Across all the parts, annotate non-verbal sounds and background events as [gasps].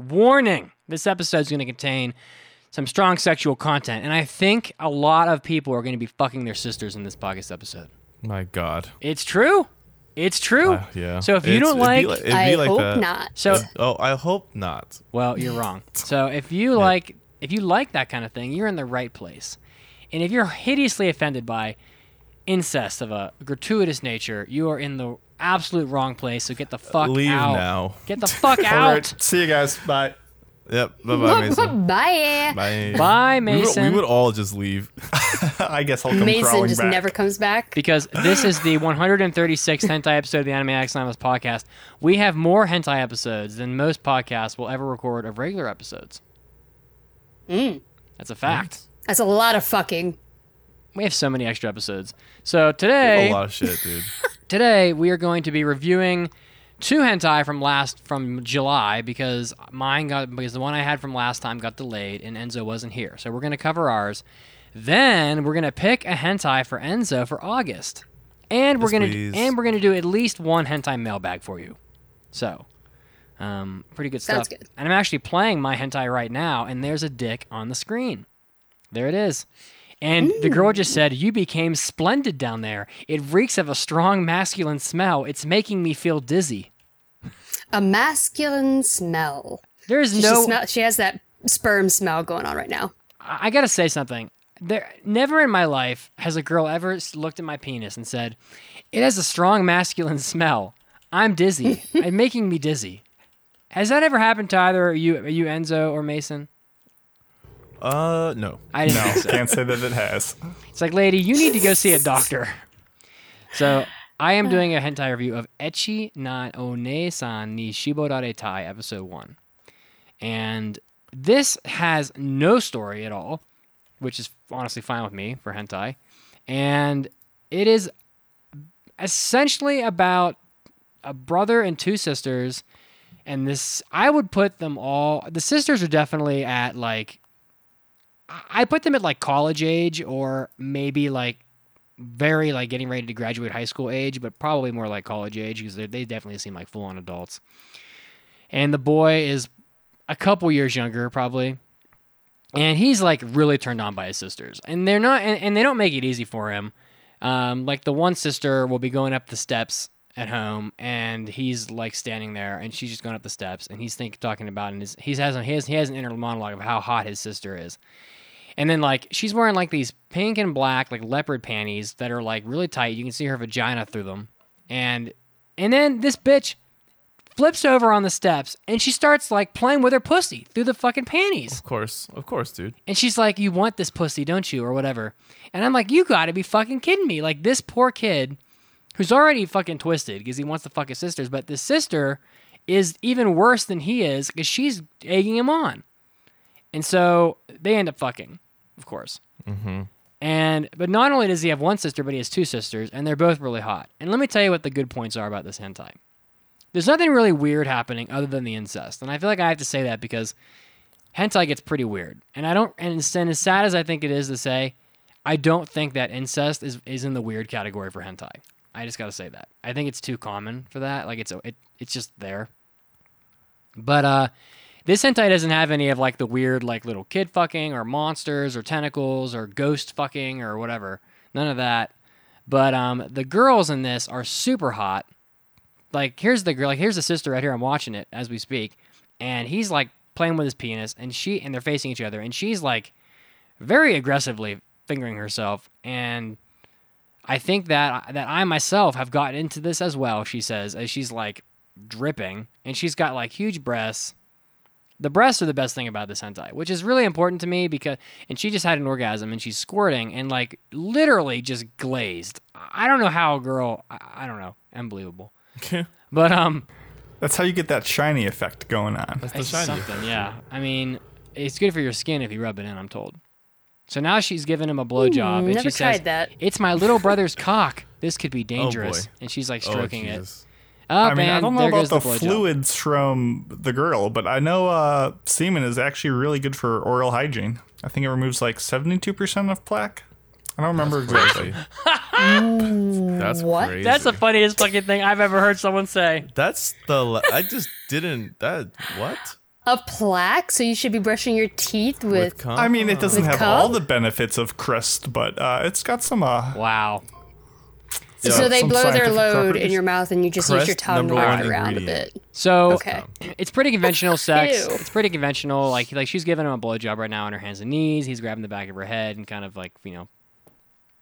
warning: this episode is going to contain some strong sexual content, and I think a lot of people are going to be fucking their sisters in this podcast episode. My God. It's true. It's true. Uh, yeah. So if you It's- don't it'd be like, it'd be I like hope that. not. so Oh, I hope not. Well, you're wrong. [laughs] So if you like if you like that kind of thing, you're in the right place. And if you're hideously offended by incest of a gratuitous nature, you are in the absolute wrong place. So get the fuck out. Leave out. now. Get the fuck [laughs] out. right. See you guys. Bye. Yep. Bye bye, [laughs] Mason. Bye. Bye. Bye, We would, Mason. we would all just leave. [laughs] I guess I'll come back. Mason crawling just back. never comes back. because this is the 136th hentai episode of the Anime Anonymous podcast. We have more hentai episodes than most podcasts will ever record of regular episodes. Mm. That's a fact. That's a lot of fucking. We have so many extra episodes. So today, a lot of shit, dude. [laughs] today we are going to be reviewing two hentai from last from July because mine got because the one I had from last time got delayed and Enzo wasn't here. So we're going to cover ours. Then we're going to pick a hentai for Enzo for August. And we're going to please. and we're going to do at least one hentai mailbag for you. So, um pretty good Sounds stuff. good. And I'm actually playing my hentai right now and there's a dick on the screen. There it is. And the girl just said, You became splendid down there. It reeks of a strong masculine smell. It's making me feel dizzy. A masculine smell. There is She, no. smell, she has that sperm smell going on right now. I I gotta say something. There, never in my life has a girl ever looked at my penis and said, "It has a strong masculine [laughs] smell. I'm dizzy. it's making me dizzy." Has that ever happened to either you, you Enzo or Mason? Uh, no. I didn't No, think so. can't say that it has. It's like, lady, you need to go see a doctor. So I am doing a hentai review of Echi na One-san ni Shiboraretai episode one, and this has no story at all, which is honestly fine with me for hentai, and it is essentially about a brother and two sisters, and this I would put them all. The sisters are definitely at like I put them at like college age or maybe like very like getting ready to graduate high school age, but probably more like college age because they definitely seem like full on adults. And the boy is a couple years younger, probably. And he's like really turned on by his sisters. And they're not, and, and they don't make it easy for him. Um, like the one sister will be going up the steps at home and he's like standing there and she's just going up the steps and he's think talking about and his, he has he has he has an inner monologue of how hot his sister is and then like she's wearing like these pink and black like leopard panties that are like really tight. You can see her vagina through them. And and then this bitch flips over on the steps and she starts like playing with her pussy through the fucking panties. Of course. Of course, dude. And she's like, "You want this pussy, don't you?" or whatever. And I'm like, "You got to be fucking kidding me!" Like this poor kid, who's already fucking twisted because he wants to fuck his sisters, but the sister is even worse than he is because she's egging him on. And so they end up fucking, of course. Mm-hmm. And but not only does he have one sister, but he has two sisters, and they're both really hot. And let me tell you what the good points are about this hentai. There's nothing really weird happening other than the incest, and I feel like I have to say that because hentai gets pretty weird. And I don't, and and as sad as I think it is to say, I don't think that incest is is in the weird category for hentai. I just got to say that. I think it's too common for that. Like it's a, it, it's just there. But uh this hentai doesn't have any of like the weird like little kid fucking or monsters or tentacles or ghost fucking or whatever. None of that. But um the girls in this are super hot. Like here's the girl like here's the sister right here. I'm watching it as we speak. And he's like playing with his penis and she and they're facing each other and she's like very aggressively fingering herself and I think that that I myself have gotten into this as well, she says, as she's like dripping and she's got like huge breasts. The breasts are the best thing about this hentai, which is really important to me because and she just had an orgasm and she's squirting and like literally just glazed. I don't know how a girl I, I don't know, unbelievable. [laughs] But um That's how you get that shiny effect going on. That's the shiny. something, yeah. I mean, it's good for your skin if you rub it in, I'm told. So now she's giving him a blowjob Mm, and never she says, that. "It's my little brother's [laughs] cock. This could be dangerous." boy. and she's like Oh, stroking it. Jesus. Oh, I mean, man, I don't know there about goes the, blowjob. fluids from the girl, but I know uh, semen is actually really good for oral hygiene. I think it removes like 72% of plaque. I don't remember exactly. [laughs] That's What? crazy. That's the funniest fucking thing I've ever heard someone say. That's the. le- I just didn't. That what? A plaque, so you should be brushing your teeth with. cum? I mean, it doesn't With have cum? all the benefits of Crest, but uh, it's got some. Uh, Wow. So they blow their scientific load in your mouth, and you just use your tongue to number wrap it around a bit. So Okay. it's pretty conventional sex. Ew. It's pretty conventional. Like like she's giving him a blowjob right now on her hands and knees. He's grabbing the back of her head and kind of like you know,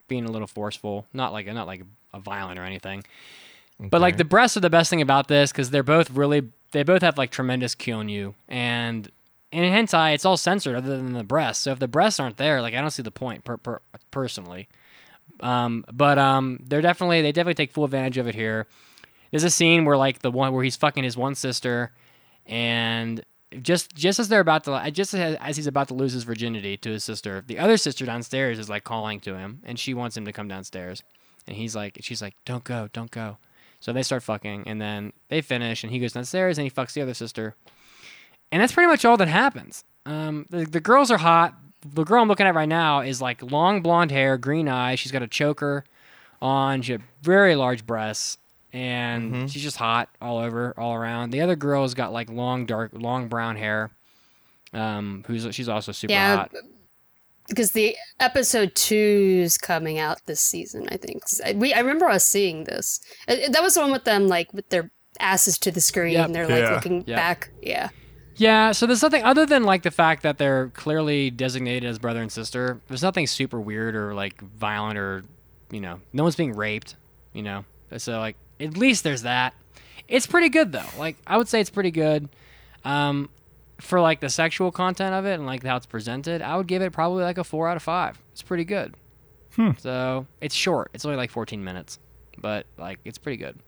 being a little forceful. Not like a, not like a violent or anything. But like the breasts are the best thing about this because they're both really they both have like tremendous kyonyu and in hentai it's all censored other than the breasts. So if the breasts aren't there, like I don't see the point per, per, personally. Um, but um, they're definitely they definitely take full advantage of it here. There's a scene where like the one where he's fucking his one sister, and just just as they're about to just as, he's about to lose his virginity to his sister, the other sister downstairs is like calling to him, and she wants him to come downstairs, and he's like she's like don't go don't go, so they start fucking, and then they finish, and he goes downstairs and he fucks the other sister, and that's pretty much all that happens. Um, the, the girls are hot. The girl I'm looking at right now is like long blonde hair, green eyes. She's got a choker on. She had very large breasts, and she's just hot all over, all around. The other girl's got like long, dark, long brown hair. Um, who's she's also super Yeah, hot. because the episode two's coming out this season. I think I, we. I remember us seeing this. Uh, That was the one with them like with their asses to the screen. Yep. They're like Yeah. looking Yep. back. Yeah. Yeah, so there's nothing other than like the fact that they're clearly designated as brother and sister. There's nothing super weird or like violent or you know, no one's being raped, you know. So like at least there's that. It's pretty good though. Like I would say it's pretty good. Um for like the sexual content of it and like how it's presented, I would give it probably like a 4 out of 5. It's pretty good. So, it's short. It's only like 14 minutes, but like it's pretty good.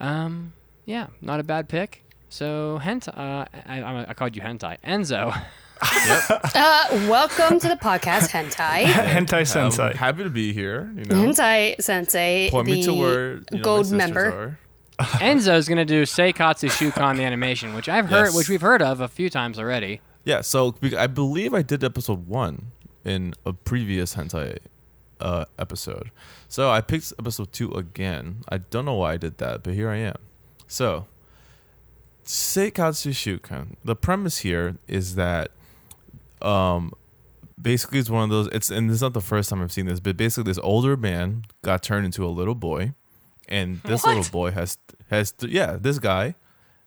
Um yeah, not a bad pick. So hentai, uh, I, I, I called you hentai. Enzo, [laughs] Uh, welcome to the podcast, Hentai. [laughs] hentai I'm sensei. happy to be here. You know, Hentai Sensei, point the me to where you know, gold sisters member. Are. [laughs] is gonna do Seikatsu Shukan the animation, which I've heard, Yes. which we've heard of a few times already. Yeah, so I believe I did episode one in a previous hentai uh, episode. So I picked episode two again. I don't know why I did that, but here I am. So, Seikatsu Shukan. The premise here is that, um, basically it's one of those. It's and this is not the first time I've seen this, but basically this older man got turned into a little boy, and this What? little boy has has yeah this guy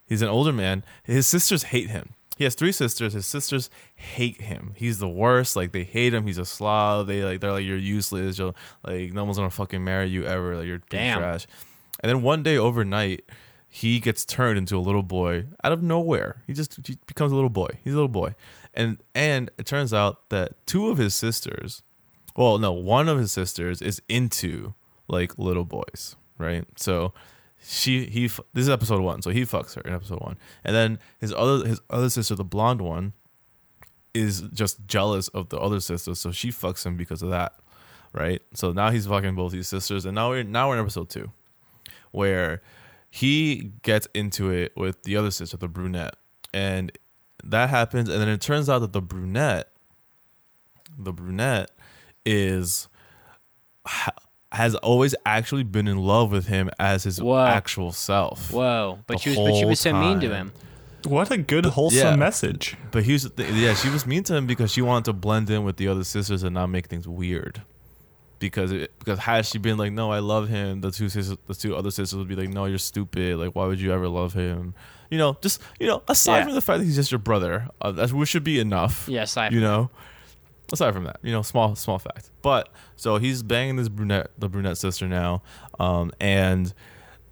He's an older man. His sisters hate him. He has three sisters. His sisters hate him. He's the worst. Like they hate him. He's a slob. They like they're like you're useless. You're like no one's gonna fucking marry you ever. Like you're Damn. trash. And then one day overnight, he gets turned into a little boy out of nowhere. He just he becomes a little boy. He's a little boy. And and it turns out that two of his sisters, well, no, one of his sisters is into like little boys, right? So she he this is episode one, so he fucks her in episode one, and then his other his other sister, the blonde one, is just jealous of the other sister, so she fucks him because of that, right? So now he's fucking both these sisters, and now we're now we're in episode two, where he gets into it with the other sister, the brunette, and that happens, and then it turns out that the brunette, the brunette, is has always actually been in love with him as his Whoa. actual self. Whoa! But she was, but she was so mean to him. What a good wholesome Yeah. message. But here's the thing. Yeah, she was mean to him because she wanted to blend in with the other sisters and not make things weird. Because it, because had she been like, no, I love him, the two sisters, the two other sisters would be like, no, you're stupid. Like, why would you ever love him? You know, just you know, aside Yeah. from the fact that he's just your brother, uh, that which should be enough. Yeah, aside you know. Aside from that, you know, small small fact. But so he's banging this brunette, the brunette sister now, um, and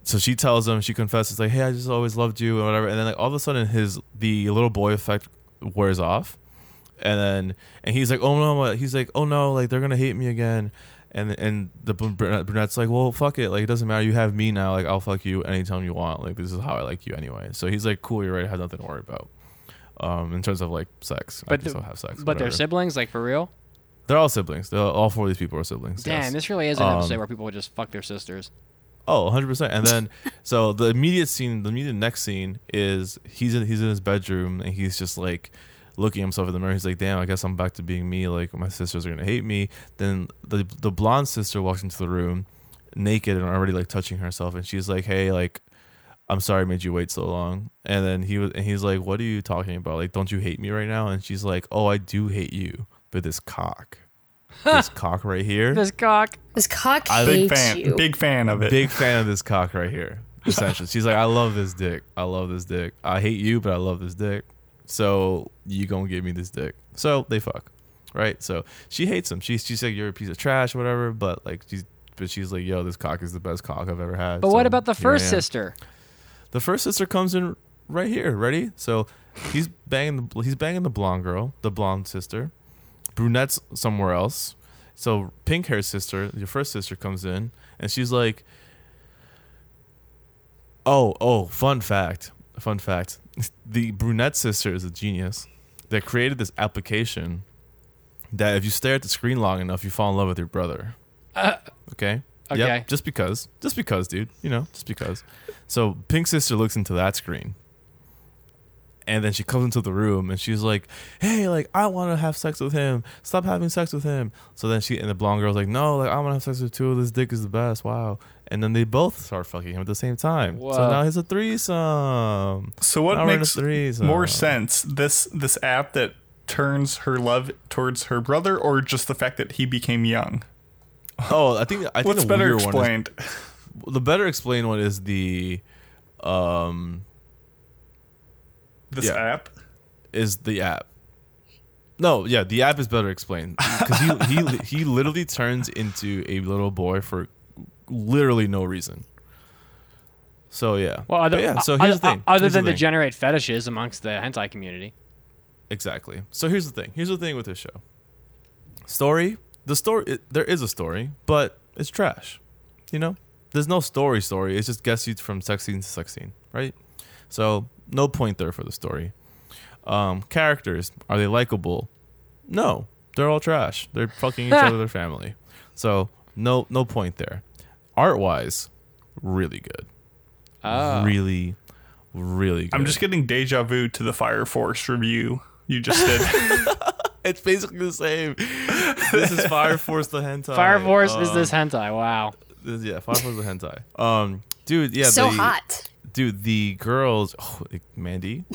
so she tells him, she confesses like, "Hey, I just always loved you" and whatever. And then like all of a sudden, his the little boy effect wears off, and then and he's like, "Oh no!" He's like, "Oh no!" Like they're gonna hate me again. And and the brunette, brunette's like, "Well, fuck it. Like it doesn't matter. You have me now. Like I'll fuck you anytime you want. Like this is how I like you anyway." So he's like, "Cool, you're right. I have nothing to worry about." Um, in terms of like sex, I But the- still have sex. But they're siblings, like for real. They're all siblings. They're, all four of these people are siblings. Damn, yes. this really is an Um, episode where people would just fuck their sisters. Oh, 100%. And then [laughs] so the immediate scene, the immediate next scene is he's in he's in his bedroom and he's just like looking at himself in the mirror. He's like, "Damn, I guess I'm back to being me. Like my sisters are going to hate me." Then the the blonde sister walks into the room naked and already like touching herself and she's like, "Hey, like I'm sorry I made you wait so long. And then he was and he's like, What are you talking about? Like, don't you hate me right now? And she's like, Oh, I do hate you, but this cock. this cock right here. This cock. This cock I- Big fan. you. Big fan of it. Big fan of this cock right here. [laughs] Essentially. She's like, I love this dick. I love this dick. I hate you, but I love this dick. So you gonna give me this dick. So they fuck. Right? So she hates him. She's she's like, You're a piece of trash or whatever, but like she's but she's like, Yo, this cock is the best cock I've ever had. But what about the first sister? The first sister comes in right here. Ready? So he's banging the he's banging the blonde girl, the blonde sister. Brunette's somewhere else. So pink haired sister, your first sister comes in, and she's like, "Oh, oh, fun fact, fun fact. The brunette sister is a genius that created this application that if you stare at the screen long enough, you fall in love with your brother." Uh, okay. Okay. Yep, just because. Just because, dude. You know, just because. So Pink Sister looks into that screen. And then she comes into the room and she's like, Hey, like, I want to have sex with him. Stop having sex with him. So then she and the blonde girl's like, No, like, I want to have sex with two. This dick is the best. Wow. And then they both start fucking him at the same time. So now he's a threesome. So what Now we're in a makes threesome. more sense? This this app that turns her love towards her brother, or just the fact that he became young? Oh, I think I think What's the better weirder one is explained? the better explained one is the um This yeah. app. is the app. No, yeah, the app is better explained because he he [laughs] he literally turns into a little boy for literally no reason. So yeah, Well, other, But yeah. So other- here's the thing. Other Here's the than to generate fetishes amongst the hentai community. exactly. So here's the thing. Here's the thing with this show. Story. The story. It, there is a story, but it's trash. You know, there's no story. Story. It just gets you from sex scene to sex scene, right? So no point there for the story. Um, characters are they likable? No, they're all trash. They're fucking each [laughs] other, their family. So no, no point there. Art wise, really good. Oh. Really, really good. I'm just getting deja vu to the Fire Force review you just did. [laughs] It's basically the same. this is Fire Force the hentai. Fire Force is Um, this hentai. Wow. this- yeah, Fire Force the hentai. Um, dude, yeah, so the, hot. Dude. The girls, oh, Mandy. [laughs]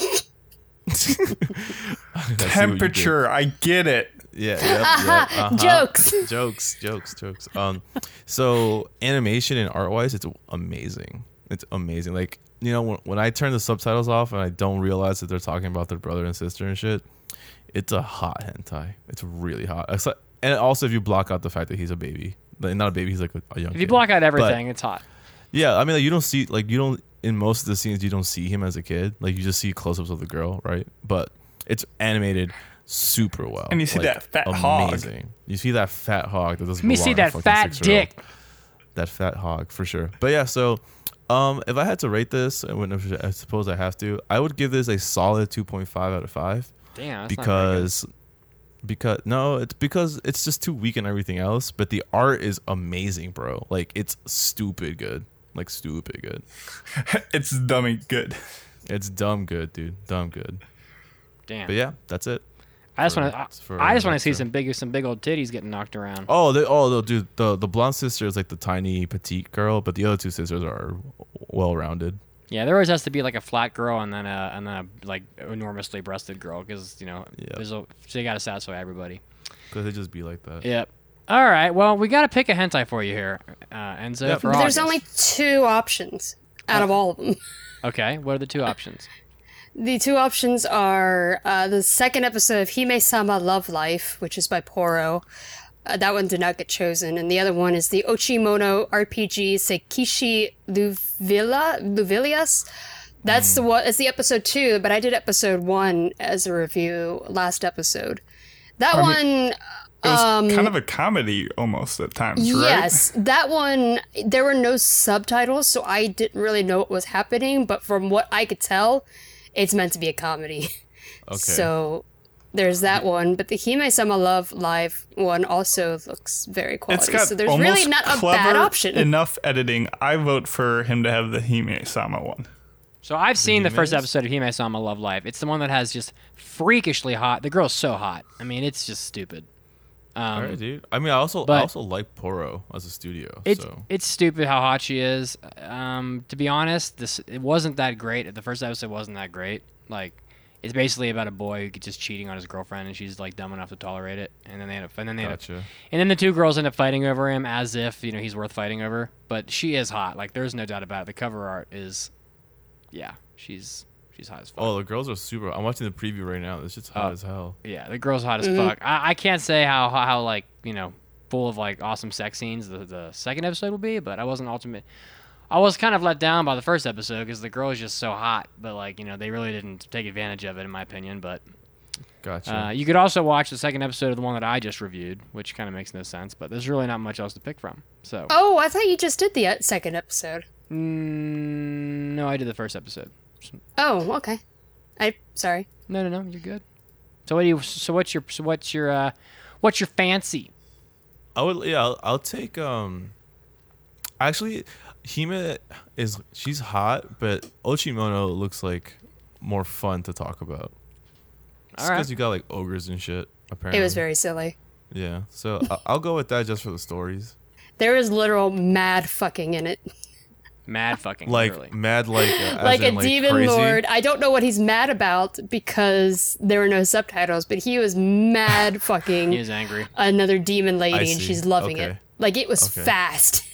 I see what you did. Temperature. I get it. Yeah, yep, yep, [laughs] uh-huh. Jokes. jokes, jokes, jokes. Um, so animation and art wise, it's amazing. It's amazing. Like you know, when, when I turn the subtitles off and I don't realize that they're talking about their brother and sister and shit, it's a hot hentai. It's really hot. It's like- and also, if you block out the fact that he's a baby, like, not a baby, he's like a, a young. If you kid. block out everything, it's hot. Yeah, I mean, like you don't see like you don't in most of the scenes you don't see him as a kid. Like you just see close-ups of the girl, right? But it's animated super well. And you see like, that fat hog. amazing. You see that fat hog that doesn't. Let me belong see that fat dick. That fat hog for sure. But yeah, so um, if I had to rate this, and when- I suppose I have to, I would give this a solid two point five out of five Damn. That's not because because no, it's because it's just too weak and everything else. But the art is amazing, bro. Like it's stupid good. Like stupid good. [laughs] It's dummy good. It's dumb good, dude. Dumb good. Damn. But yeah, that's it. I just want to. for I just want to see some big, some big old titties getting knocked around. Oh, they, oh, the, dude, the the blonde sister is like the tiny petite girl, but the other two sisters are well rounded. Yeah, there always has to be like a flat girl and then a and then a like enormously breasted girl because you know Yep. there's a so you got to satisfy everybody. Cause they just be like that. Yep. All right. Well, we got to pick a hentai for you here, uh, Enzo. Yep. For there's August. only two options out of all of them. [laughs] Okay. What are the two options? The two options are uh, the second episode of Hime Sama Love Life, which is by Poro. Uh, that one did not get chosen. And the other one is the Ochimono RPG Seikishi Luvila, Luvilias. That's the one. It's the episode two, but I did episode one as a review last episode. That one, It was kind of a comedy almost at times, right? Um, yes, [laughs] that one. There were no subtitles, so I didn't really know what was happening. But from what I could tell, it's meant to be a comedy. [laughs] Okay. So there's that one, but the Hime Sama Love live one also looks very quality. It's got so there's almost really not a clever bad option. [laughs] enough editing. I vote for him to have the Hime Sama one. So I've seen the first episode of Hime Sama Love Life. It's the one that has just freakishly hot. The girl's so hot. I mean, it's just stupid. Um, All right, dude. I mean, I also I also like Poro as a studio. It's so it's stupid how hot she is. Um, to be honest, this it wasn't that great. The first episode wasn't that great. Like, it's basically about a boy just cheating on his girlfriend, and she's like dumb enough to tolerate it. And then they end up, and then they end up, and then the two girls end up fighting over him as if you know he's worth fighting over. But she is hot. Like, there's no doubt about it. The cover art is, yeah, she's she's hot as fuck. Oh, the girls are super. I'm watching the preview right now. It's just hot Oh. as hell. Yeah, the girl's hot as Mm-hmm. fuck. I, I can't say how, how how like you know full of like awesome sex scenes the the second episode will be, but I wasn't ultimate. I was kind of let down by the first episode because the girl is just so hot, but like you know they really didn't take advantage of it in my opinion. But Gotcha. uh, you could also watch the second episode of the one that I just reviewed, which kind of makes no sense. But there's really not much else to pick from. So Oh, I thought you just did the uh, second episode. mm, no, I did the first episode. Oh, okay. I sorry. No, no, no, you're good. So what do you? So what's your? So what's your? Uh, what's your fancy? I would. Yeah, I'll, I'll take. Um. Actually, Hime is she's hot, but Ochimono looks like more fun to talk about. All because right. you got like ogres and shit. Apparently, It was very silly. Yeah, so I- I'll go with that just for the stories. There is literal mad fucking in it. Mad fucking Like literally. mad, like uh, like in, a demon crazy. lord. I don't know what he's mad about because there were no subtitles, but he was mad [laughs] fucking He was angry. another demon lady, and she's loving it. Like it was Okay. fast.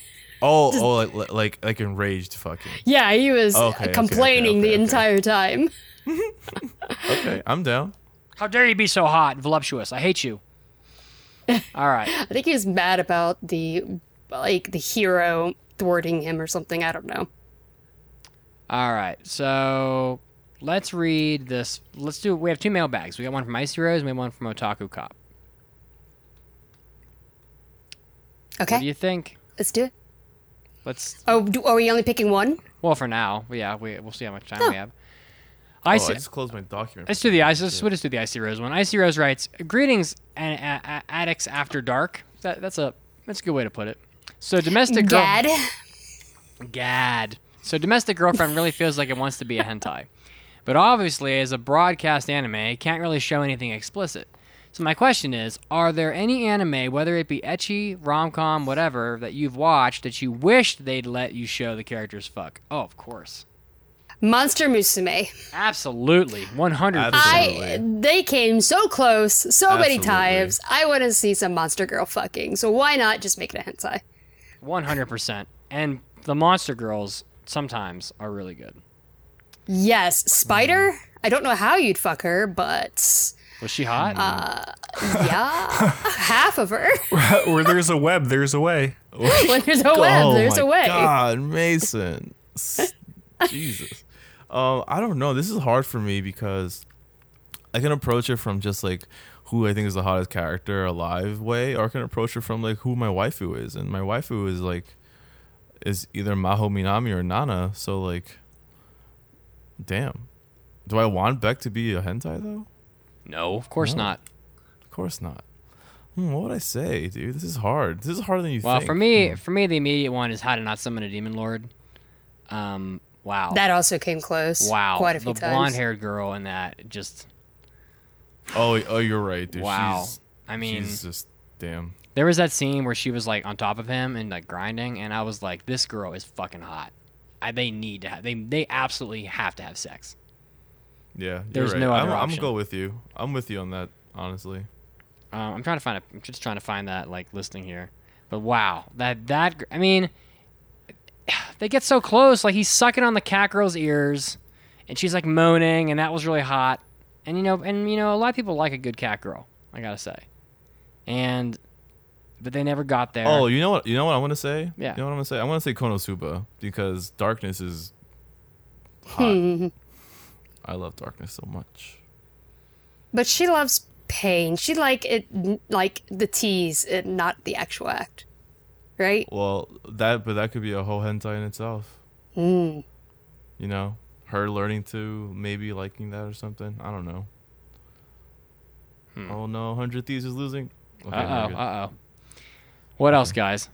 Oh, [laughs] oh, like like like enraged, fucking. Yeah, he was Okay, okay, complaining okay, the okay. entire time. [laughs] Okay, I'm down. How dare you be so hot and voluptuous? I hate you. All right. I think he was mad about the like the hero thwarting him or something. I don't know. All right. So let's read this. Let's do. We have two mailbags. We got one from Icy Rose and we have one from Otaku Cop. Okay. What do you think? let's do it. Let's. Oh, do, are we only picking one? Well, for now, yeah. We we'll see how much time Oh. we have. Oh, I Icy. just closed my document. Let's do the ice. Let's, we'll just do the Icy Rose one. Icy Rose writes, "Greetings, and a- a- addicts after dark." That, that's a that's a good way to put it. So domestic girl- Gad. Gad. So domestic girlfriend really feels like it wants to be a hentai. But obviously, as a broadcast anime, it can't really show anything explicit. So my question is, are there any anime, whether it be ecchi, rom-com, whatever, that you've watched that you wished they'd let you show the characters fuck? Oh, of course. Monster Musume. Absolutely. 100%. Absolutely. I they came so close so many Absolutely. times. I want to see some monster girl fucking. So why not just make it a hentai? 100%. And the monster girls sometimes are really good. Yes, Spider. I don't know how you'd fuck her, but Was she hot? Uh, yeah, [laughs] half of her. [laughs] Where there's a web, there's a way. [laughs] when there's a web, oh there's my a way. God, Mason. Jesus. Um, I don't know. This is hard for me because I can approach it from just like who I think is the hottest character alive way, or I can approach it from like who my waifu is, and my waifu is like is either Maho Minami or Nana. So like, damn. Do I want Beck to be a hentai though? no, of course No. not. Of course not. Hmm, what would I say, dude? This is hard. This is harder than you Well, think. Well, for me, for me, the immediate one is how to not summon a demon lord. Um, wow, That also came close. wow, quite a few the times. blonde-haired girl in that just Oh, oh, you're right, dude. wow. She's, I mean, she's just damn. there was that scene where she was like on top of him and like grinding, and I was like, this girl is fucking hot. I, they need to have they they absolutely have to have sex. Yeah, you're There's right. no other I'm, I'm gonna go with you. I'm with you on that, honestly. Um, I'm trying to find a, I'm just trying to find that like listing here, but wow, that that I mean, [sighs] they get so close. Like he's sucking on the cat girl's ears, and she's like moaning, and that was really hot. And you know, and you know, a lot of people like a good cat girl. I gotta say, and but they never got there. Oh, you know what? You know what I want to say? Yeah. You know what I'm gonna say? I want to say Konosuba because darkness is [laughs] hot. I love darkness so much. But she loves pain. She like it, like the tease, and not the actual act, right? Well, that but that could be a whole hentai in itself. Mm. You know, her learning to maybe liking that or something. I don't know. Hmm. Oh no, Hundred Thieves is losing. Okay, uh oh, uh oh. What else, guys?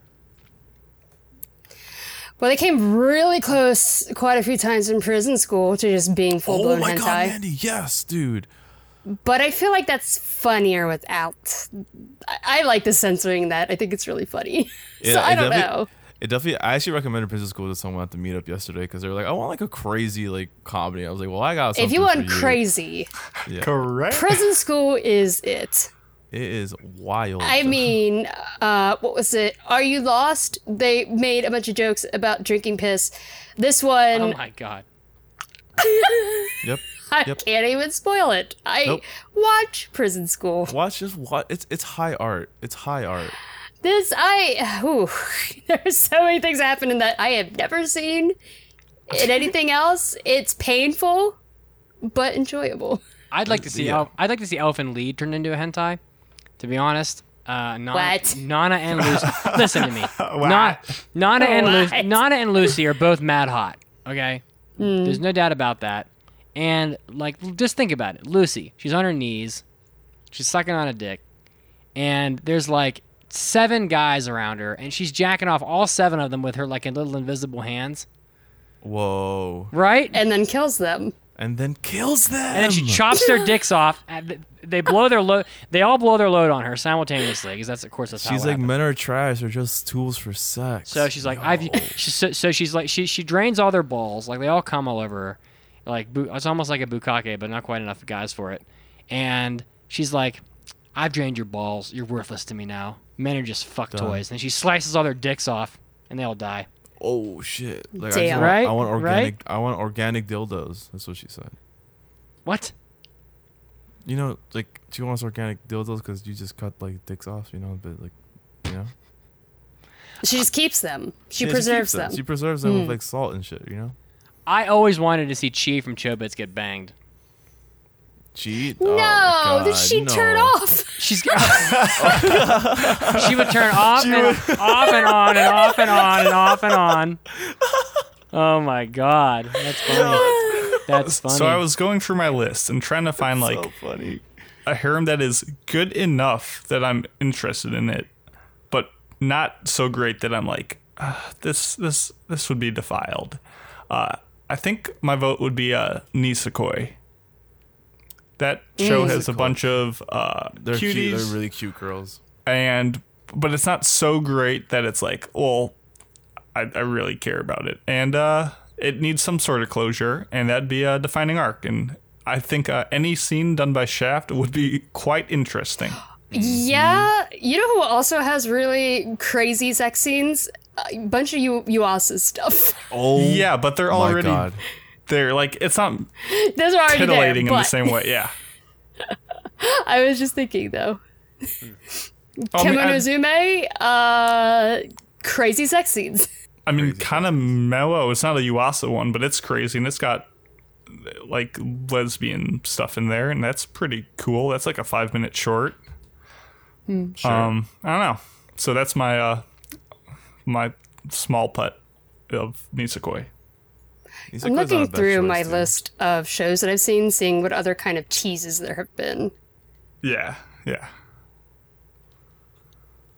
Well, they came really close quite a few times in prison school to just being full Oh blown my hentai. god, Andy! Yes, dude. but I feel like that's funnier without. I, I like the censoring that. I think it's really funny. [laughs] so I don't know. It definitely. I actually recommended Prison School to someone at the meetup yesterday because they were like, "I want like a crazy like comedy." I was like, "Well, I got something If you want for crazy, Yeah. Correct. prison school is it. it is wild." I mean, uh, what was it? Are you lost? They made a bunch of jokes about drinking piss. This one, Oh my god. [laughs] yep. I yep. can't even spoil it. I Nope. watch Prison School. Watch just what it's it's high art. It's high art. This I [sighs] ooh, [laughs] there's so many things happening that I have never seen in anything [laughs] else. It's painful, but enjoyable. I'd like to see. Yeah. Elf, I'd like to see Elfen Lied turned into a hentai. To be honest, uh, Nana, What? Nana and Lucy. [laughs] listen to me. Na- Nana and Lucy. Nana and Lucy are both mad hot. Okay. There's no doubt about that. And like, just think about it. Lucy, she's on her knees, she's sucking on a dick, and there's like seven guys around her, and she's jacking off all seven of them with her like little invisible hands. Whoa. Right? And then kills them. And then kills them. and then she chops their [laughs] dicks off. And they blow their load. They all blow their load on her simultaneously because that's of course that's how She's like, happened. men are trash. They're just tools for sex. So she's like, I've. She, so, so she's like, she she drains all their balls. Like they all come all over her. Like it's almost like a bukkake, but not quite enough guys for it. And she's like, I've drained your balls. You're worthless to me now. Men are just fuck toys. And she slices all their dicks off, and they all die. oh shit. Like, I, Damn. want, Right? I want Right? organic. I want organic dildos. That's what she said. What? You know, like she wants organic dildos because you just cut like dicks off. You know, but like, you know, She just keeps them. She Yeah, preserves keeps them. She preserves them with hmm. like salt and shit. You know, I always wanted to see Chi from Chobits get banged. Cheat. no, oh, did God, she no. turn off? She's [laughs] she would turn off and off and on and off and on and off and on. Oh my god, that's funny. That's funny. So I was going through my list and trying to find like So funny. a harem that is good enough that I'm interested in it, but not so great that I'm like, "Ah, this this this would be defiled. Uh, I think my vote would be uh, Nisekoi. That show has a bunch of uh, They're cuties, cute. They're really cute girls. and but it's not so great that it's like, well, I, I really care about it, and uh, it needs some sort of closure, and that'd be a defining arc. And I think uh, any scene done by Shaft would be quite interesting. Yeah, you know who also has really crazy sex scenes? A bunch of you Yuasa stuff. Oh Yeah, but they're my already god. They're like it's not [laughs] Those are already there. titillating in the same way. Yeah. [laughs] I was just thinking though. I mean, I, Kemonozume, uh, crazy sex scenes. [laughs] I mean kind of mellow. It's not a Yuasa one, but it's crazy and it's got like lesbian stuff in there, and that's pretty cool. That's like a five minute short. Sure. Um, I don't know. So that's my uh my small putt of Nisekoi. Nisekoi's I'm looking through my dude. list of shows that I've seen, seeing what other kind of teases there have been. Yeah, yeah.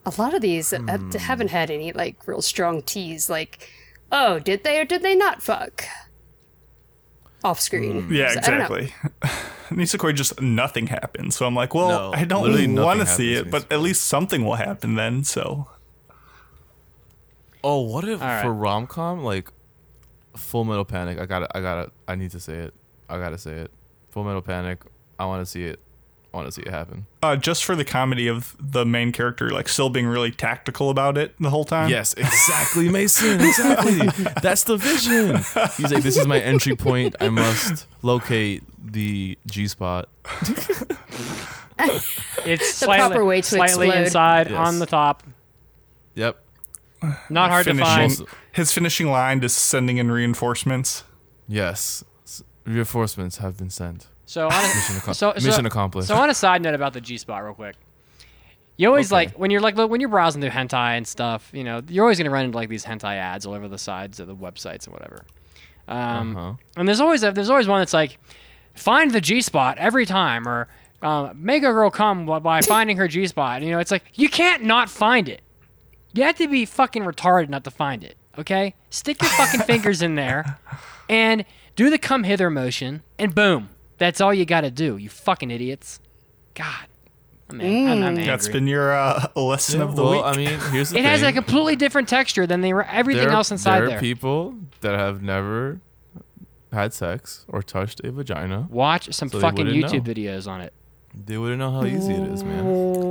A lot of these uh, Hmm. haven't had any like real strong tease. Like, oh, did they or did they not fuck? Off screen. Hmm. Yeah, So, I don't exactly. [laughs] Nisekoi just nothing happens. So I'm like, well, No, I don't nothing want to see it, but at least something will happen then. So Oh, what if All right. for rom com like Full Metal Panic? I gotta, I gotta, I need to say it. I gotta say it. Full Metal Panic. I want to see it. I want to see it happen. uh, just for the comedy of the main character, like still being really tactical about it the whole time. Yes, exactly, Mason. Exactly. [laughs] That's the vision. He's like, this is my entry point. I must locate the G spot. [laughs] it's The slightly, proper way to slightly explode. inside Yes. on the top. Yep. Not hard to find. his finishing line is sending in reinforcements. Yes. Reinforcements have been sent. So on a, [laughs] Mission, acco- so, so, mission accomplished. So on a side note about the G spot, real quick. You always Okay. like when you're like look, when you're browsing through hentai and stuff. You know, you're always gonna run into like these hentai ads all over the sides of the websites and whatever. Um, Uh-huh. And there's always a, there's always one that's like, find the G spot every time, or uh, make a girl come by- by finding her G spot. You know, it's like you can't not find it. You have to be fucking retarded not to find it. Okay, stick your fucking [laughs] fingers in there, and do the come hither motion, and boom, That's all you got to do. You fucking idiots. God. I'm, ang- I'm, I'm angry. That's been your uh, [laughs] lesson of the well, week. I mean, here's the it thing. has a completely different texture than they were everything there, else inside there there. are people that have never had sex or touched a vagina. Watch some So fucking YouTube know. videos on it. They wouldn't know how easy it is, man.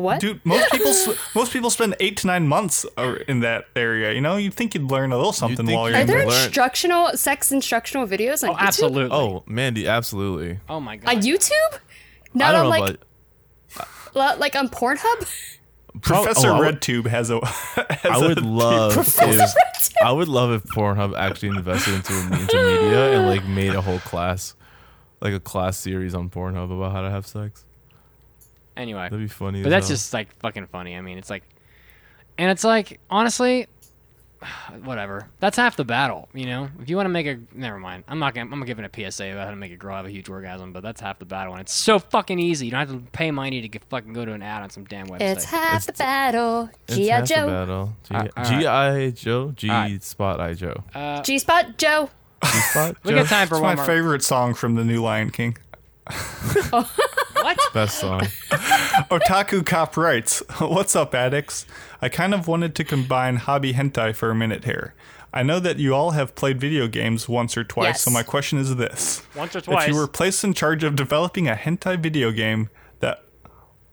What? Dude, most people [laughs] most people spend eight to nine months uh, in that area. You know, you'd think you'd learn a little something think while you're Are in there there. Learn- instructional sex instructional videos on Oh, YouTube? absolutely. Oh, Mandy, absolutely. Oh my god. On YouTube? I Not don't on know like about li- like on Pornhub? [laughs] Professor oh, I would- RedTube has a. [laughs] Has I would a love if I would love if Pornhub actually invested into into media and like made a whole class, like a class series on Pornhub about how to have sex. Anyway. That'd be funny. But as that's hell. just like fucking funny. I mean, it's like, and it's like honestly, [sighs] whatever. That's half the battle, you know. If you want to make a, never mind. I'm not gonna. I'm gonna give it a PSA about how to make a girl have a huge orgasm, but that's half the battle, and it's so fucking easy. You don't have to pay money to get, fucking go to an ad on some damn website. It's half It's- the battle. It's G.I. half the Joe. battle. G- Uh, all right. G.I. Joe. G right. spot I Joe. uh, G Spot Joe. G spot. [laughs] we got time for It's one my more. favorite song from the new Lion King. [laughs] [laughs] What? Best song. Otaku Cop writes, What's up, addicts? I kind of wanted to combine hobby hentai for a minute here. I know that you all have played video games once or twice, so my question is this. Once or twice. If you were placed in charge of developing a hentai video game, that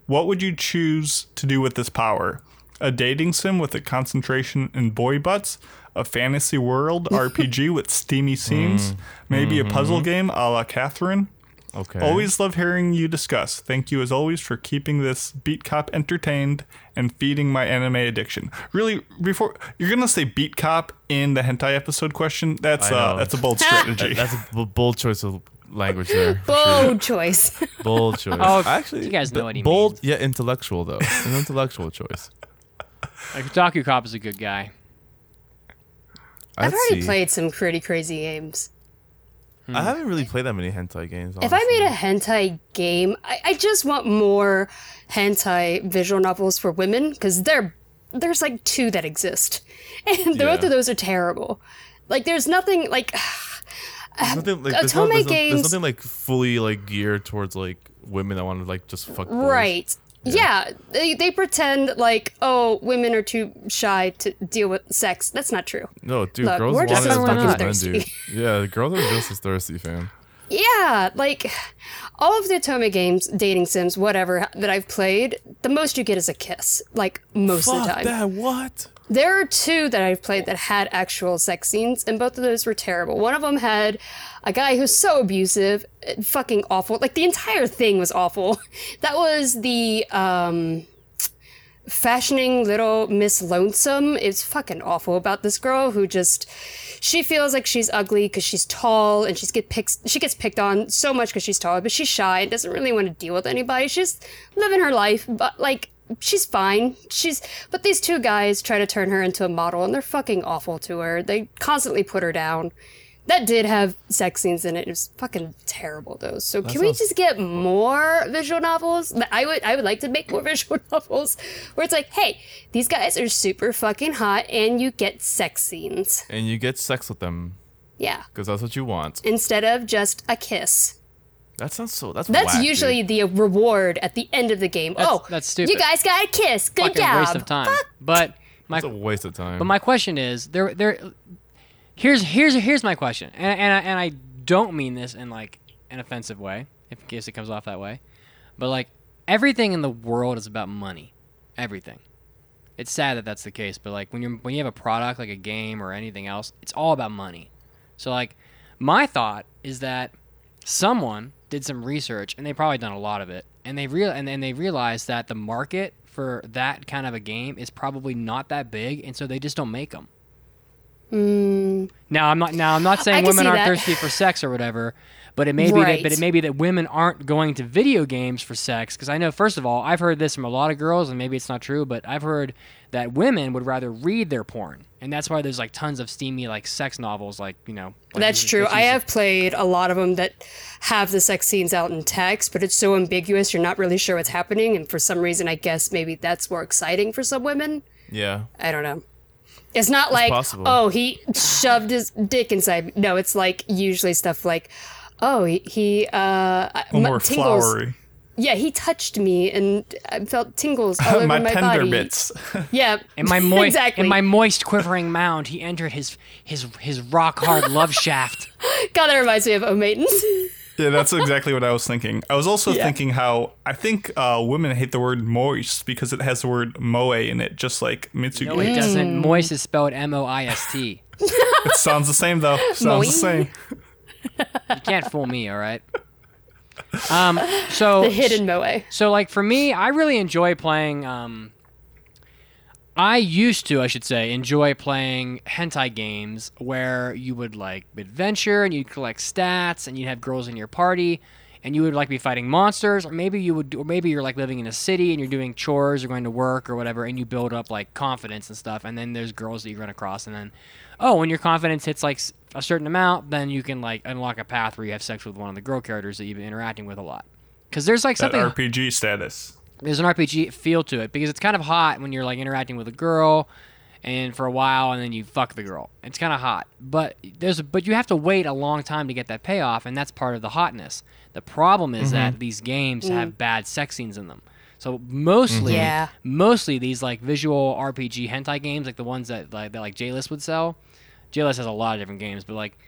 what would you choose to do with this power? A dating sim with a concentration in boy butts? A fantasy world [laughs] RPG with steamy scenes? Mm. Maybe a puzzle mm-hmm. game a la Catherine? Okay. Always love hearing you discuss. Thank you as always for keeping this beat cop entertained and feeding my anime addiction. Really, before you're gonna say beat cop in the hentai episode question, that's I uh, that's a bold strategy. [laughs] That's a b- bold choice of language there. Bold sure. choice. [laughs] Bold choice. Oh, actually, you guys know b- what he bold means. yet intellectual though. An intellectual choice. [laughs] Like, Otaku Cop is a good guy. I've I'd already see. played some pretty crazy games. I hmm. haven't really played that many hentai games. If I made a hentai game, I, I just want more hentai visual novels for women because there, there's like two that exist, [laughs] and both Yeah. of those are terrible. Like, there's nothing like. [sighs] There's nothing like there's, no, Otome there's, no- games- there's nothing like fully like geared towards like women that want to like just fuck boys. Right. Yeah. they, they pretend like, oh, women are too shy to deal with sex. That's not true. No, dude, Look, girls we're just as much as men thirsty. do. Yeah, the girls are just as thirsty, fam. Yeah, like all of the Otome games, dating sims, whatever that I've played, the most you get is a kiss. Like most of the time. that. What? There are two that I've played that had actual sex scenes, and both of those were terrible. One of them had a guy who's so abusive, fucking awful. Like the entire thing was awful. [laughs] That was the um, fashioning little Miss Lonesome. It's fucking awful about this girl who just she feels like she's ugly because she's tall and she's get picked. She gets picked on so much because she's tall, but she's shy and doesn't really want to deal with anybody. She's living her life, but like she's fine. She's but these two guys try to turn her into a model and they're fucking awful to her. They constantly put her down. That did have sex scenes in it. It was fucking terrible though. So can we just get more visual novels? I would I would like to make more [laughs] visual novels where it's like, hey, these guys are super fucking hot and you get sex scenes. And you get sex with them Yeah. because that's what you want. Instead of just a kiss. That sounds so. That's That's whack, usually dude. the reward at the end of the game. That's- oh, that's stupid. You guys got a kiss. Good fucking job. waste of time. But my It's a waste of time. But my question is, there, there. Here's here's here's my question, and and I, and I don't mean this in like an offensive way, if in case it comes off that way, but like everything in the world is about money, everything. It's sad that that's the case, but like when you are when you have a product like a game or anything else, it's all about money. So like, my thought is that someone did some research, and they probably done a lot of it, and they real and, and they realized that the market for that kind of a game is probably not that big, and so they just don't make them. Now I'm not. Now I'm not saying women aren't that. thirsty for sex or whatever, but it may be that. But it may be that women aren't going to video games for sex. Because I know, first of all, I've heard this from a lot of girls, and maybe it's not true, but I've heard that women would rather read their porn, and that's why there's like tons of steamy like sex novels, like you know. like That's you- true. that I have played a lot of them that have the sex scenes out in text, but it's so ambiguous you're not really sure what's happening. And for some reason, I guess maybe that's more exciting for some women. yeah. I don't know. It's not like, possible. oh, he shoved his dick inside. me. No, it's like usually stuff like, Oh, he, he uh, A more tingles. flowery. Yeah, he touched me and I felt tingles [laughs] all over my my, tender body. bits. [laughs] Yeah, In my moist, exactly. in my moist, quivering mound, he entered his his his rock hard love shaft. [laughs] God, that reminds me of O'Maitons. Yeah, that's exactly what I was thinking. I was also Yeah. thinking how I think uh, women hate the word moist because it has the word moe in it, just like Mitsuki. No, it doesn't. Moist is spelled M O I S T. It sounds the same though. Sounds Moe. the same. You can't fool me, all right. Um. So [laughs] the hidden moe. So like for me, I really enjoy playing um I used to, I should say, enjoy playing hentai games where you would like adventure and you'd collect stats and you'd have girls in your party and you would like be fighting monsters or maybe you would or maybe you're like living in a city and you're doing chores or going to work or whatever and you build up like confidence and stuff and then there's girls that you run across and then oh when your confidence hits like a certain amount then you can like unlock a path where you have sex with one of the girl characters that you've been interacting with a lot because there's like That something RPG status. there's an RPG feel to it because it's kind of hot when you're like interacting with a girl and for a while and then you fuck the girl. It's kind of hot. But there's but you have to wait a long time to get that payoff and that's part of the hotness. The problem is that mm-hmm. these games mm. have bad sex scenes in them. So mostly mm-hmm. Yeah. mostly these like visual RPG hentai games like the ones that like that like JList would sell. JList has a lot of different games, but like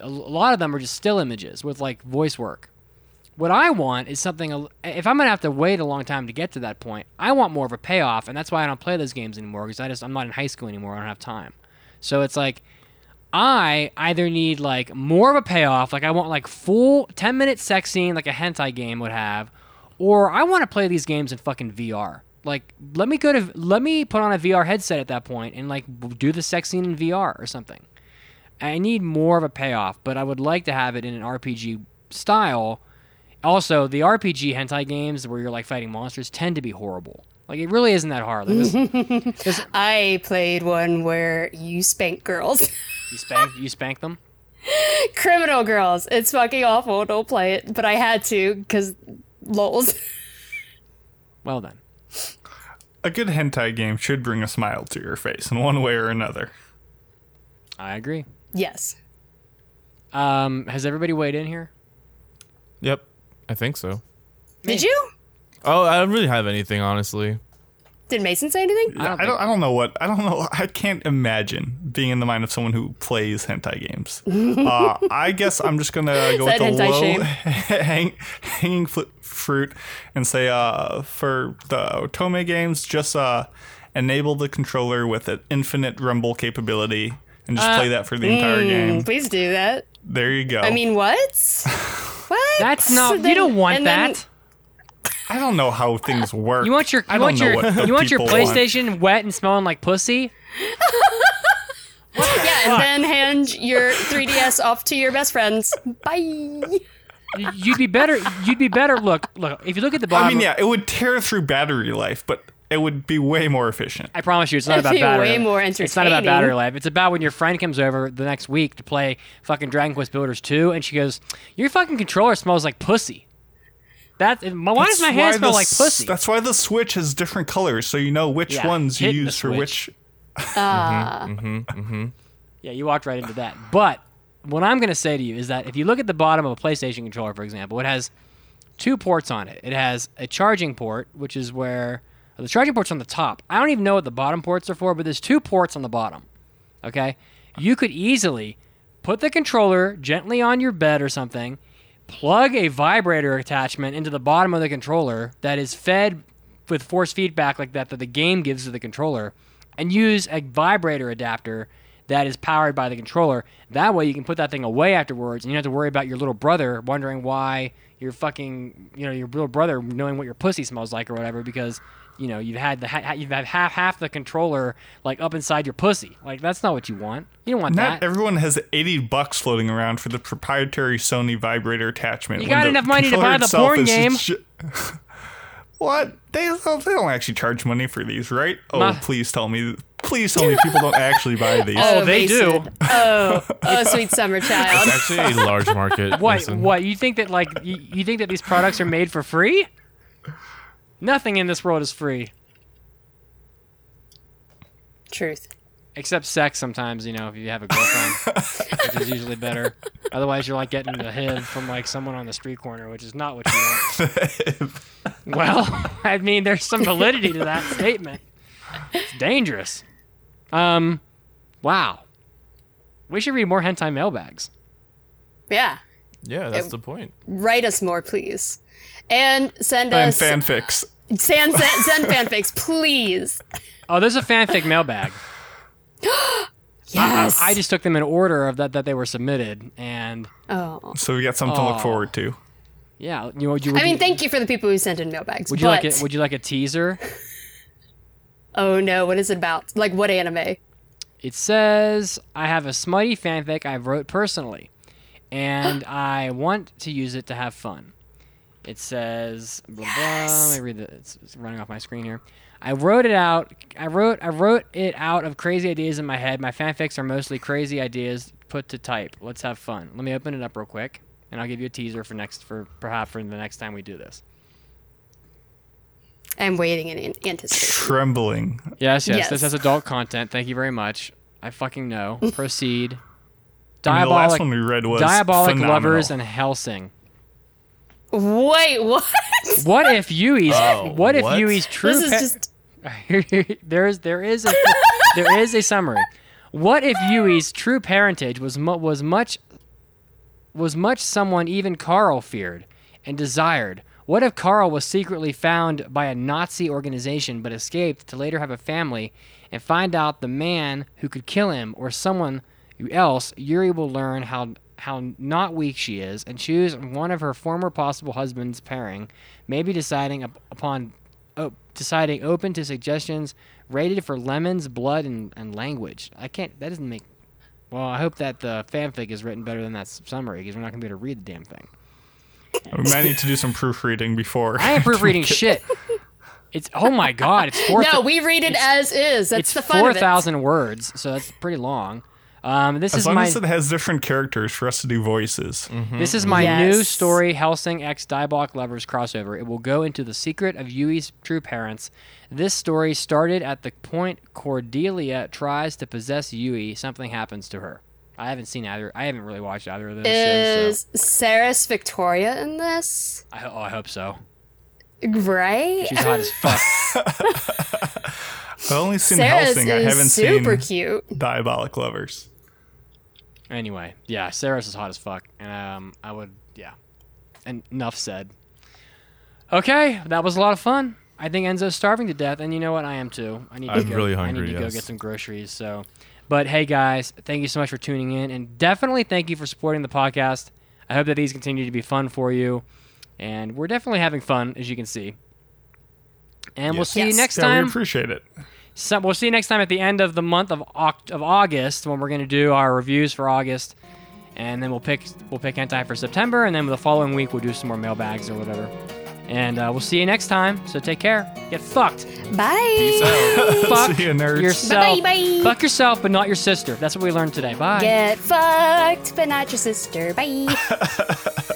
a lot of them are just still images with like voice work. What I want is something. If I'm gonna have to wait a long time to get to that point, I want more of a payoff, and that's why I don't play those games anymore. Because I just I'm not in high school anymore. I don't have time. So it's like I either need like more of a payoff, like I want like full 10 minute sex scene, like a hentai game would have, or I want to play these games in fucking VR. Like let me go to let me put on a VR headset at that point and like do the sex scene in VR or something. I need more of a payoff, but I would like to have it in an RPG style. Also, the RPG hentai games where you're like fighting monsters tend to be horrible. Like it really isn't that hard. Like this, [laughs] I played one where you spank girls. you spank you spank them. [laughs] Criminal girls. It's fucking awful. Don't play it. But I had to because lols. [laughs] Well then, A good hentai game should bring a smile to your face in one way or another. I agree. yes. Um, has everybody weighed in here? Yep, I think so. Did you? Oh, I don't really have anything honestly. Did Mason say anything? I don't I don't, I don't know what I don't know. [laughs] I can't imagine being in the mind of someone who plays hentai games. [laughs] uh, I guess I'm just gonna go with the that low [laughs] hang, hanging fl- fruit and say uh, for the Otome games, just uh, enable the controller with an infinite rumble capability and just play that for the entire game. Please do that. There you go. I mean, what? [laughs] what? That's not. Then- you don't want and then- that. I don't know how things work. You want your I you don't want your you want your people want. PlayStation wet and smelling like pussy. Yeah, and then hand your 3DS off to your best friends. Bye. You'd be better. You'd be better. Look, look. If you look at the bottom, I mean, yeah, it would tear through battery life, but it would be way more efficient. I promise you, it's not That'd about be battery. way more It's not about battery life. It's about when your friend comes over the next week to play fucking Dragon Quest Builders 2, and she goes, "Your fucking controller smells like pussy." That why does my That's hand why smell the like pussy? That's why the Switch has different colors, so you know which Yeah, ones you use for switch. which. Ah. Yeah, you walked right into that. But what I'm going to say to you is that if you look at the bottom of a PlayStation controller, for example, it has two ports on it. It has a charging port, which is where the charging port's on the top. I don't even know what the bottom ports are for, but there's two ports on the bottom. Okay? You could easily put the controller gently on your bed or something, plug a vibrator attachment into the bottom of the controller that is fed with force feedback like that that the game gives to the controller and use a vibrator adapter that is powered by the controller. That way you can put that thing away afterwards and you don't have to worry about your little brother wondering why your fucking, you know, your little brother knowing what your pussy smells like or whatever because you know you've had the ha- you've had half half the controller like up inside your pussy. Like that's not what you want. You don't want Not that. everyone has 80 bucks floating around for the proprietary Sony vibrator attachment. You got enough money to buy the porn game. [laughs] what? They don't, they don't actually charge money for these, right? Oh, Ma- please tell me. Please tell me people don't actually buy [laughs] these. Oh, they do. Oh, [laughs] oh, sweet summer child. It's actually a large [laughs] market. What? Mason. What? You think that like you, you think that these products are made for free? Nothing in this world is free. Truth. Except sex sometimes, you know, if you have a girlfriend, which is usually better. [laughs] Otherwise, you're like getting a HIV from like someone on the street corner, which is not what you want. [laughs] well, [laughs] I mean, there's some validity to that statement. It's dangerous. Um, wow. We should read more hentai mailbags. Yeah. Yeah, that's the point. Write us more, please. And send And us fanfics. send, send, send fanfics, please. Oh, there's a fanfic mailbag. [gasps] Yes. I just took them in order of that that they were submitted, and oh. So we got something to look forward to. yeah, you know, would you, would I mean, you, thank you for the people who sent in mailbags. would you but, like it? Would you like a teaser? [laughs] oh no, what is it about? Like what anime? It says I have a smutty fanfic I wrote personally, and [gasps] I want to use it to have fun. It says blah blah. Let me read the. It's, it's running off my screen here. I wrote it out. I wrote. I wrote it out of crazy ideas in my head. My fanfics are mostly crazy ideas put to type. Let's have fun. Let me open it up real quick, and I'll give you a teaser for next for perhaps for the next time we do this. I'm waiting in anticipation. Trembling. Yes, yes. Yes. This has adult content. Thank you very much. I fucking know. [laughs] Proceed. I mean, the last Diabolik. one we read was Diabolik phenomenal. lovers and Hellsing. Wait, what? What if Yui's? Oh, what if? Yui's true? This is pa- just [laughs] there is there is a there is a summary. What if Yui's true parentage was mu- was much was much someone even Carl feared and desired? What if Carl was secretly found by a Nazi organization but escaped to later have a family and find out the man who could kill him or someone else? Yuri will learn how how not weak she is and choose one of her former possible husband's pairing, maybe deciding up, upon deciding open to suggestions rated for lemons, blood, and, and language. I can't. That doesn't make. Well, I hope that the fanfic is written better than that summary because we're not gonna be able to read the damn thing. We might need to do some proofreading before. I ain't [laughs] proofreading shit. It's oh my god, it's [laughs] four. no. We read it as is. That's it's the fun four of it. thousand words, so that's pretty long. Um, this as is long my as it has different characters for us to do voices. this is my new story, Hellsing X Diabolik Lovers crossover. It will go into the secret of Yui's true parents. This story started at the point Cordelia tries to possess Yui. Something happens to her. I haven't seen either. I haven't really watched either of those shows. Is Seras Victoria in this? I, oh, I hope so. Right? She's hot as fuck. [laughs] [laughs] I've only seen Saris Hellsing. I haven't super seen cute. Diabolik Lovers. Anyway, yeah, Seras is hot as fuck, and um, I would, yeah. And enough said. Okay, that was a lot of fun. I think Enzo's starving to death, and you know what? I am too. I need to I'm go, really I need to go get some groceries. So, but hey, guys, thank you so much for tuning in, and definitely thank you for supporting the podcast. I hope that these continue to be fun for you, and we're definitely having fun, as you can see. And we'll Yes. see you next Yeah, time. we appreciate it. So we'll see you next time at the end of the month of Oct- of August when we're going to do our reviews for August, and then we'll pick we'll pick hentai for September, and then the following week we'll do some more mailbags or whatever. And uh, we'll see you next time. So take care. Get fucked. Bye. Peace out. [laughs] Fuck See you, nerds. yourself. Bye-bye, bye. Fuck yourself, but not your sister. That's what we learned today. Bye. Get fucked, but not your sister. Bye. [laughs]